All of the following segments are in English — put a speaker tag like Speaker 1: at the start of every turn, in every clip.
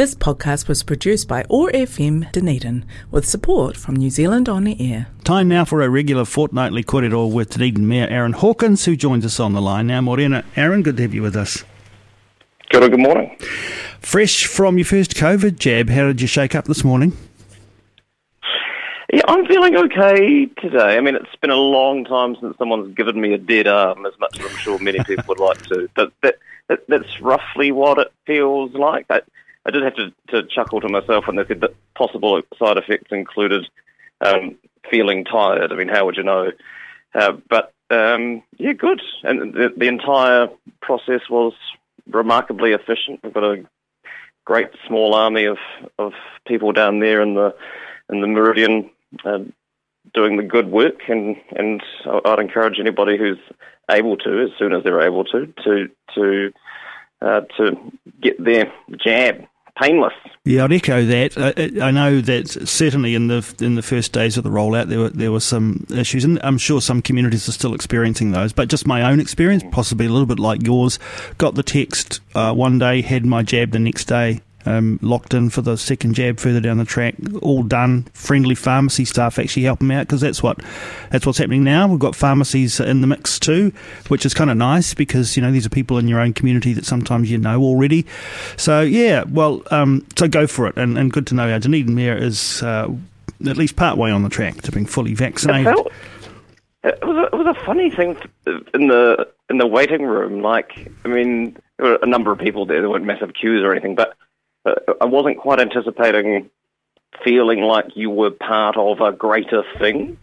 Speaker 1: This podcast was produced by OAR FM Dunedin with support from New Zealand On the Air.
Speaker 2: Time now for a regular fortnightly kōrero with Dunedin Mayor Aaron Hawkins, who joins us on the line now. Morena, Aaron, good to have you with us.
Speaker 3: Good, good morning.
Speaker 2: Fresh from your first COVID jab, how did you shake up this morning?
Speaker 3: Yeah, I'm feeling okay today. I mean, it's been a long time since someone's given me a dead arm, as much as I'm sure many people would like to. But that, that, that's roughly what it feels like. I, I did have to, to chuckle to myself when they said that possible side effects included um, feeling tired. I mean, how would you know? Uh, but um, yeah, good. And the, the entire process was remarkably efficient. We've got a great small army of, of people down there in the in the Meridian uh, doing the good work, and and I'd encourage anybody who's able to, as soon as they're able to, to to uh, to get their jab painless.
Speaker 2: Yeah, I'd echo that. I, I, know that certainly in the in the first days of the rollout, there were there were some issues, and I'm sure some communities are still experiencing those. But just my own experience, possibly a little bit like yours, got the text uh, one day, had my jab the next day, um, locked in for the second jab further down the track, all done. Friendly pharmacy staff actually help them out because that's what that's what's happening now. We've got pharmacies in the mix too, which is kind of nice because you know these are people in your own community that sometimes you know already. So yeah, well, um, so go for it, and, and good to know our Dunedin Mayor is uh, at least part way on the track to being fully vaccinated.
Speaker 3: It, felt, it was a, it was a funny thing in the in the waiting room. Like, I mean, there were a number of people there. There weren't massive queues or anything, but I wasn't quite anticipating feeling like you were part of a greater thing.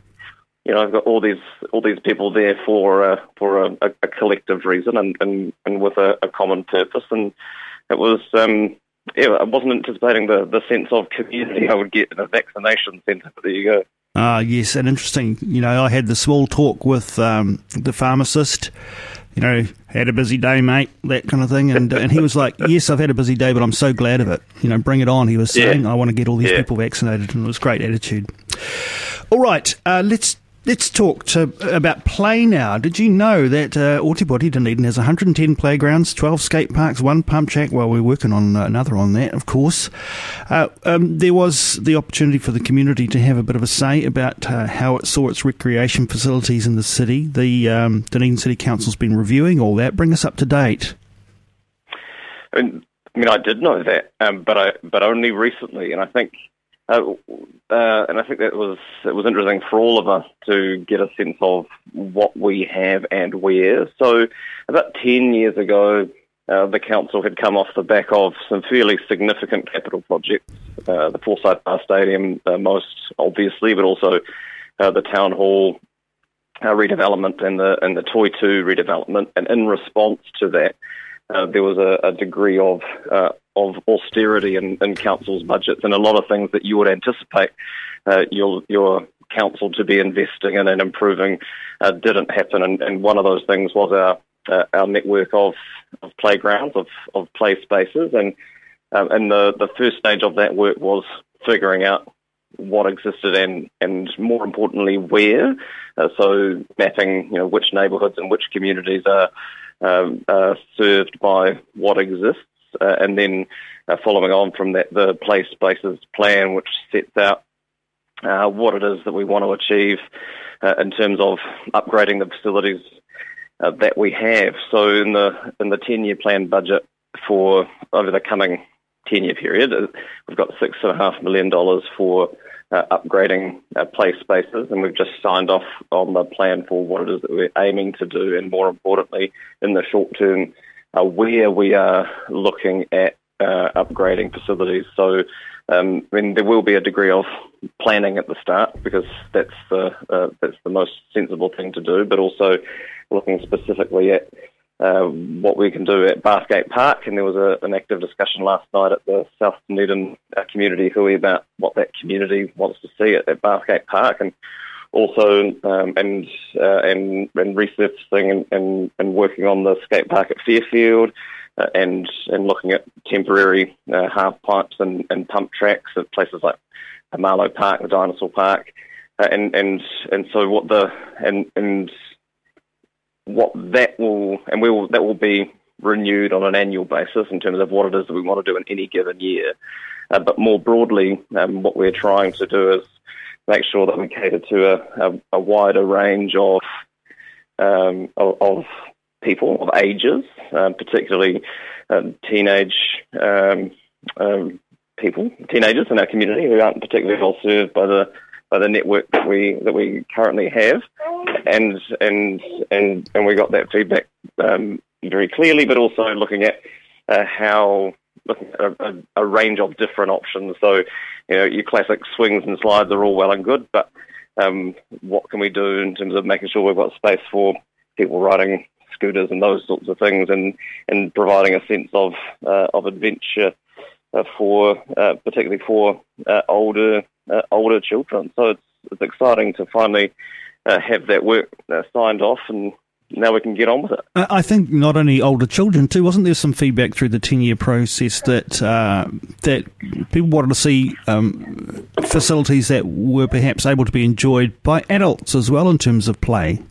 Speaker 3: You know, I've got all these all these people there for uh, for a, a, collective reason and, and, and with a, a common purpose, and it was um, yeah, I wasn't anticipating the, the sense of community I would get in a vaccination centre. But there you go.
Speaker 2: Ah, yes, and interesting. You know, I had the small talk with um, the pharmacist you know, had a busy day, mate, that kind of thing. And and he was like, yes, I've had a busy day, but I'm so glad of it. You know, bring it on. He was saying, yeah. I want to get all these yeah. people vaccinated, and it was great attitude. All right, uh, let's Let's talk to, about play now. Did you know that uh, Ōtepoti Dunedin has 110 playgrounds, 12 skate parks, one pump track? Well, we're working on another on that, of course. Uh, um, there was the opportunity for the community to have a bit of a say about uh, how it saw its recreation facilities in the city. The um, Dunedin City Council's been reviewing all that. Bring us up to date.
Speaker 3: I mean, I did know that, um, but I but only recently, and I think uh, uh, and I think that was it was interesting for all of us to get a sense of what we have and where. So, about ten years ago, uh, the council had come off the back of some fairly significant capital projects. Uh, the Forsyth Bar Stadium, uh, most obviously, but also the town hall redevelopment and the and the Toitū redevelopment. And in response to that, there was a, a degree of of austerity in, in council's budgets and a lot of things that you would anticipate uh, your your council to be investing in and improving uh, didn't happen. And, and, one of those things was our uh, our network of, of playgrounds of, of play spaces. And um, and the the first stage of that work was figuring out what existed and and more importantly where. Uh, so mapping you know which neighbourhoods and which communities are um, served by what exists uh, and then uh, following on from that, the play spaces plan, which sets out uh, what it is that we want to achieve uh, in terms of upgrading the facilities uh, that we have. So in the in the ten year plan budget for over the coming ten year period, uh, we've got six and a half million dollars for upgrading play spaces, and we've just signed off on the plan for what it is that we're aiming to do, and more importantly, in the short term uh, where we are looking at uh, upgrading facilities. So, um, I mean, there will be a degree of planning at the start because that's the uh, that's the most sensible thing to do. But also looking specifically at uh, what we can do at Bathgate Park, and there was a, an active discussion last night at the South Dunedin uh, community hui about what that community wants to see at, at Bathgate Park, and also um, and, uh, and and resurfacing and, and, and, working on the skate park at Fairfield uh, and and looking at temporary uh, half pipes and, and pump tracks at places like Marlow Park, the Dinosaur Park, and and and so what the and and what that will and we will that will be renewed on an annual basis in terms of what it is that we want to do in any given year. Uh, but more broadly, um, what we're trying to do is make sure that we cater to a, a, a wider range of, um, of, of people of ages, um, particularly um, teenage um, um, people, teenagers in our community who aren't particularly well served by the by the network that we that we currently have, and and and and we got that feedback um, very clearly, but also looking at uh, how looking at a, a, a, range of different options. So, you know, your classic swings and slides are all well and good, but um, what can we do in terms of making sure we've got space for people riding scooters and those sorts of things, and and providing a sense of uh, of adventure uh, for uh, particularly for uh, older uh, older children. So it's it's exciting to finally uh, have that work signed off and now we can get on with it.
Speaker 2: I think not only older children too. Wasn't there some feedback through the ten year process that uh, that people wanted to see um, facilities that were perhaps able to be enjoyed by adults as well in terms of play?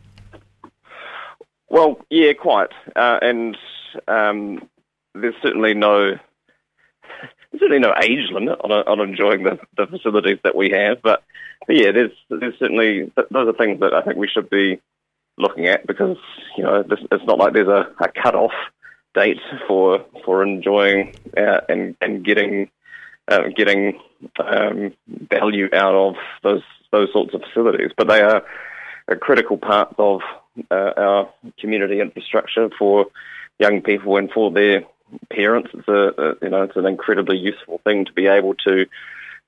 Speaker 3: Well, yeah, quite, uh, and um, there's certainly no certainly no age limit on, on enjoying the, the facilities that we have, but, but yeah, there's there's certainly those are things that I think we should be looking at because you know this, it's not like there's a, a cut off date for for enjoying uh, and and getting uh, getting um, value out of those those sorts of facilities, but they are a critical part of uh, our community infrastructure for young people and for their parents. It's a, a you know it's an incredibly useful thing to be able to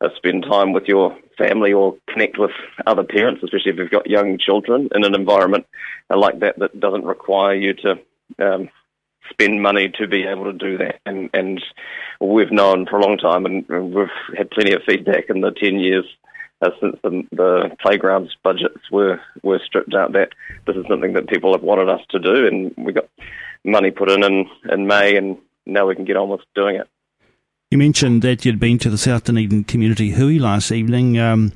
Speaker 3: uh, spend time with your family or connect with other parents, especially if you've got young children in an environment uh, like that that doesn't require you to um, spend money to be able to do that. And, and we've known for a long time, and we've had plenty of feedback in the 10 years uh, since the, the playgrounds budgets were, were stripped out that this is something that people have wanted us to do, and we got money put in, in in May, and now we can get on with doing it.
Speaker 2: You mentioned that you'd been to the South Dunedin Community Hui last evening. Um,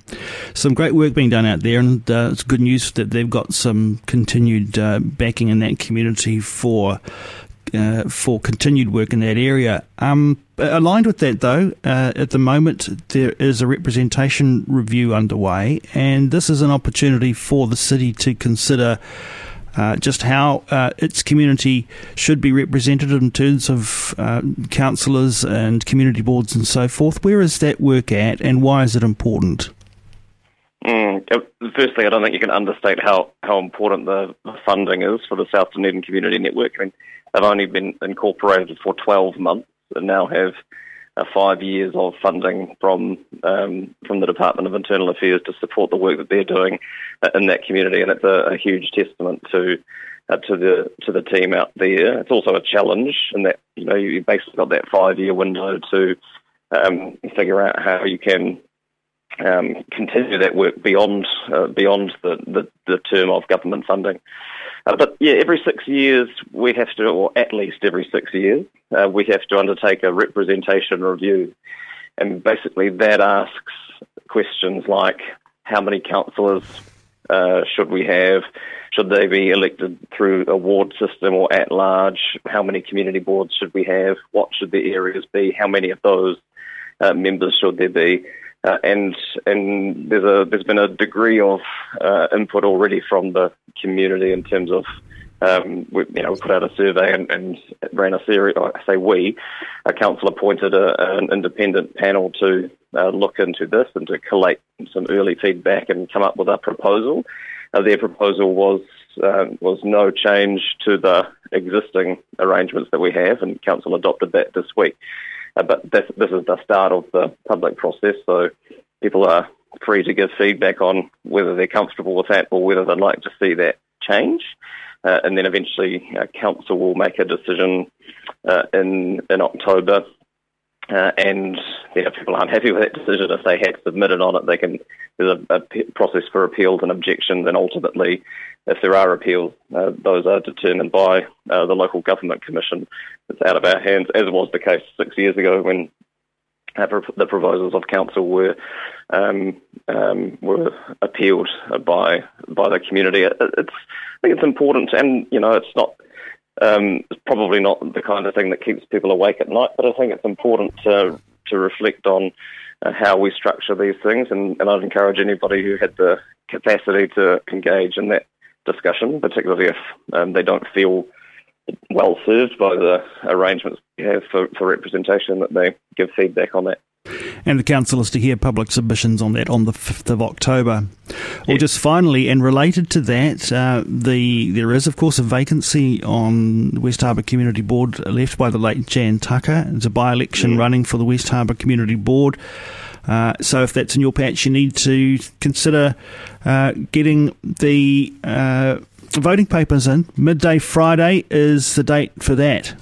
Speaker 2: some great work being done out there, and uh, it's good news that they've got some continued uh, backing in that community for uh, for continued work in that area. Um, aligned with that, though, uh, at the moment there is a representation review underway, and this is an opportunity for the city to consider uh, just how uh, its community should be represented in terms of uh, councillors and community boards and so forth. Where is that work at, and why is it important?
Speaker 3: Mm, firstly, I don't think you can understate how, how important the funding is for the South Dunedin Community Network. I mean, they've only been incorporated for 12 months and now have uh, five years of funding from um, from the Department of Internal Affairs to support the work that they're doing uh, in that community, and it's a, a huge testament to uh, to the to the team out there. It's also a challenge in that you know you basically got that five year window to um, figure out how you can um, continue that work beyond uh, beyond the, the, the term of government funding. Uh, but yeah, every six years we have to, or at least every six years, uh, we have to undertake a representation review. And basically that asks questions like how many councillors uh, should we have? Should they be elected through a ward system or at large? How many community boards should we have? What should the areas be? How many of those uh, members should there be? Uh, and and there's a there's been a degree of uh, input already from the community in terms of um, we, you know, we put out a survey and, and ran a series. I say we, a council appointed a, an independent panel to uh, look into this and to collate some early feedback and come up with a proposal. Uh, their proposal was uh, was no change to the existing arrangements that we have, and council adopted that this week. Uh, but this, this is the start of the public process, so people are free to give feedback on whether they're comfortable with that or whether they'd like to see that change. Uh, and then eventually uh, council will make a decision uh, in in October. Uh, and you know, people aren't happy with that decision, if they had submitted on it, they can there's a, process for appeals and objections, and ultimately, if there are appeals, uh, those are determined by uh, the local government commission. It's out of our hands, as was the case six years ago when the proposals of council were um, um, were appealed by by the community. It's I think it's important, and you know, it's not um, is probably not the kind of thing that keeps people awake at night, but I think it's important to, to reflect on uh, how we structure these things, and, and I'd encourage anybody who had the capacity to engage in that discussion, particularly if um, they don't feel well served by the arrangements we have for, for representation, that they give feedback on that.
Speaker 2: And the council is to hear public submissions on that on the 5th of October. Well, just finally, and related to that, uh, the there is, of course, a vacancy on West Harbour Community Board left by the late Jan Tucker. It's a by election running for the West Harbour Community Board. Uh, so if that's in your patch, you need to consider uh, getting the uh, voting papers in. Midday Friday is the date for that.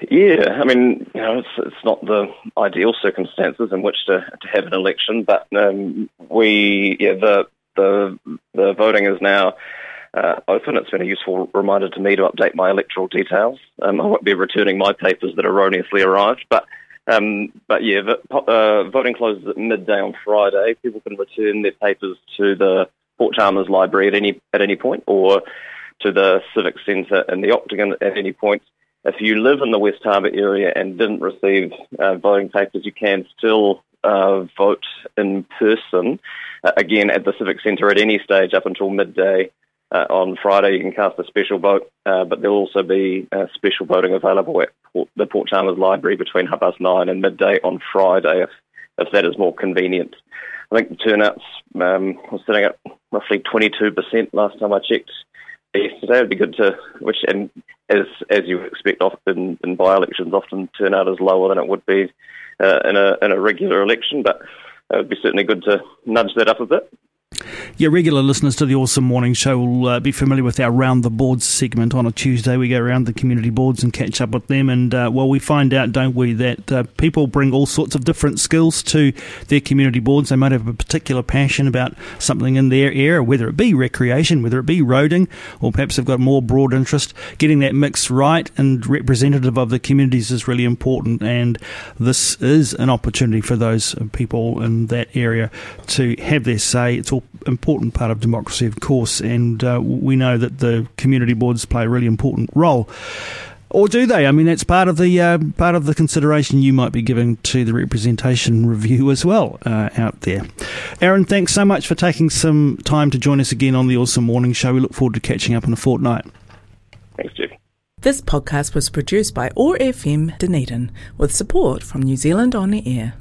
Speaker 3: Yeah, I mean, you know, it's, it's not the ideal circumstances in which to, to have an election, but um, we, yeah, the the the voting is now uh, open. It's been a useful reminder to me to update my electoral details. Um, I won't be returning my papers that erroneously arrived, but um, but yeah, uh, voting closes at midday on Friday. People can return their papers to the Port Chalmers Library at any at any point, or to the Civic Centre in the Octagon at any point. If you live in the West Harbour area and didn't receive uh, voting papers, you can still uh, vote in person, uh, again at the Civic Centre at any stage up until midday. Uh, on Friday, you can cast a special vote, uh, but there'll also be uh, special voting available at Port, the Port Chalmers Library between half past nine and midday on Friday, if, if that is more convenient. I think the turnouts um, was sitting at roughly 22% last time I checked yesterday. It'd be good to, which and as as you expect, often in by elections, often turnout is lower than it would be uh, in a in a regular election. But it would be certainly good to nudge that up a bit.
Speaker 2: Yeah, regular listeners to the OARsome Morning Show will uh, be familiar with our Round the Boards segment on a Tuesday. We go around the community boards and catch up with them. And, uh, well, we find out, don't we, that uh, people bring all sorts of different skills to their community boards. They might have a particular passion about something in their area, whether it be recreation, whether it be roading, or perhaps they've got more broad interest. Getting that mix right and representative of the communities is really important. And this is an opportunity for those people in that area to have their say. It's all important part of democracy, of course, and uh, we know that the community boards play a really important role. Or do they? I mean, that's part of the uh, part of the consideration you might be giving to the representation review as well uh, out there. Aaron, thanks so much for taking some time to join us again on the OARsome Morning Show. We look forward to catching up in a fortnight.
Speaker 3: Thanks, Jeff.
Speaker 1: This podcast was produced by OAR FM Dunedin with support from New Zealand On the Air.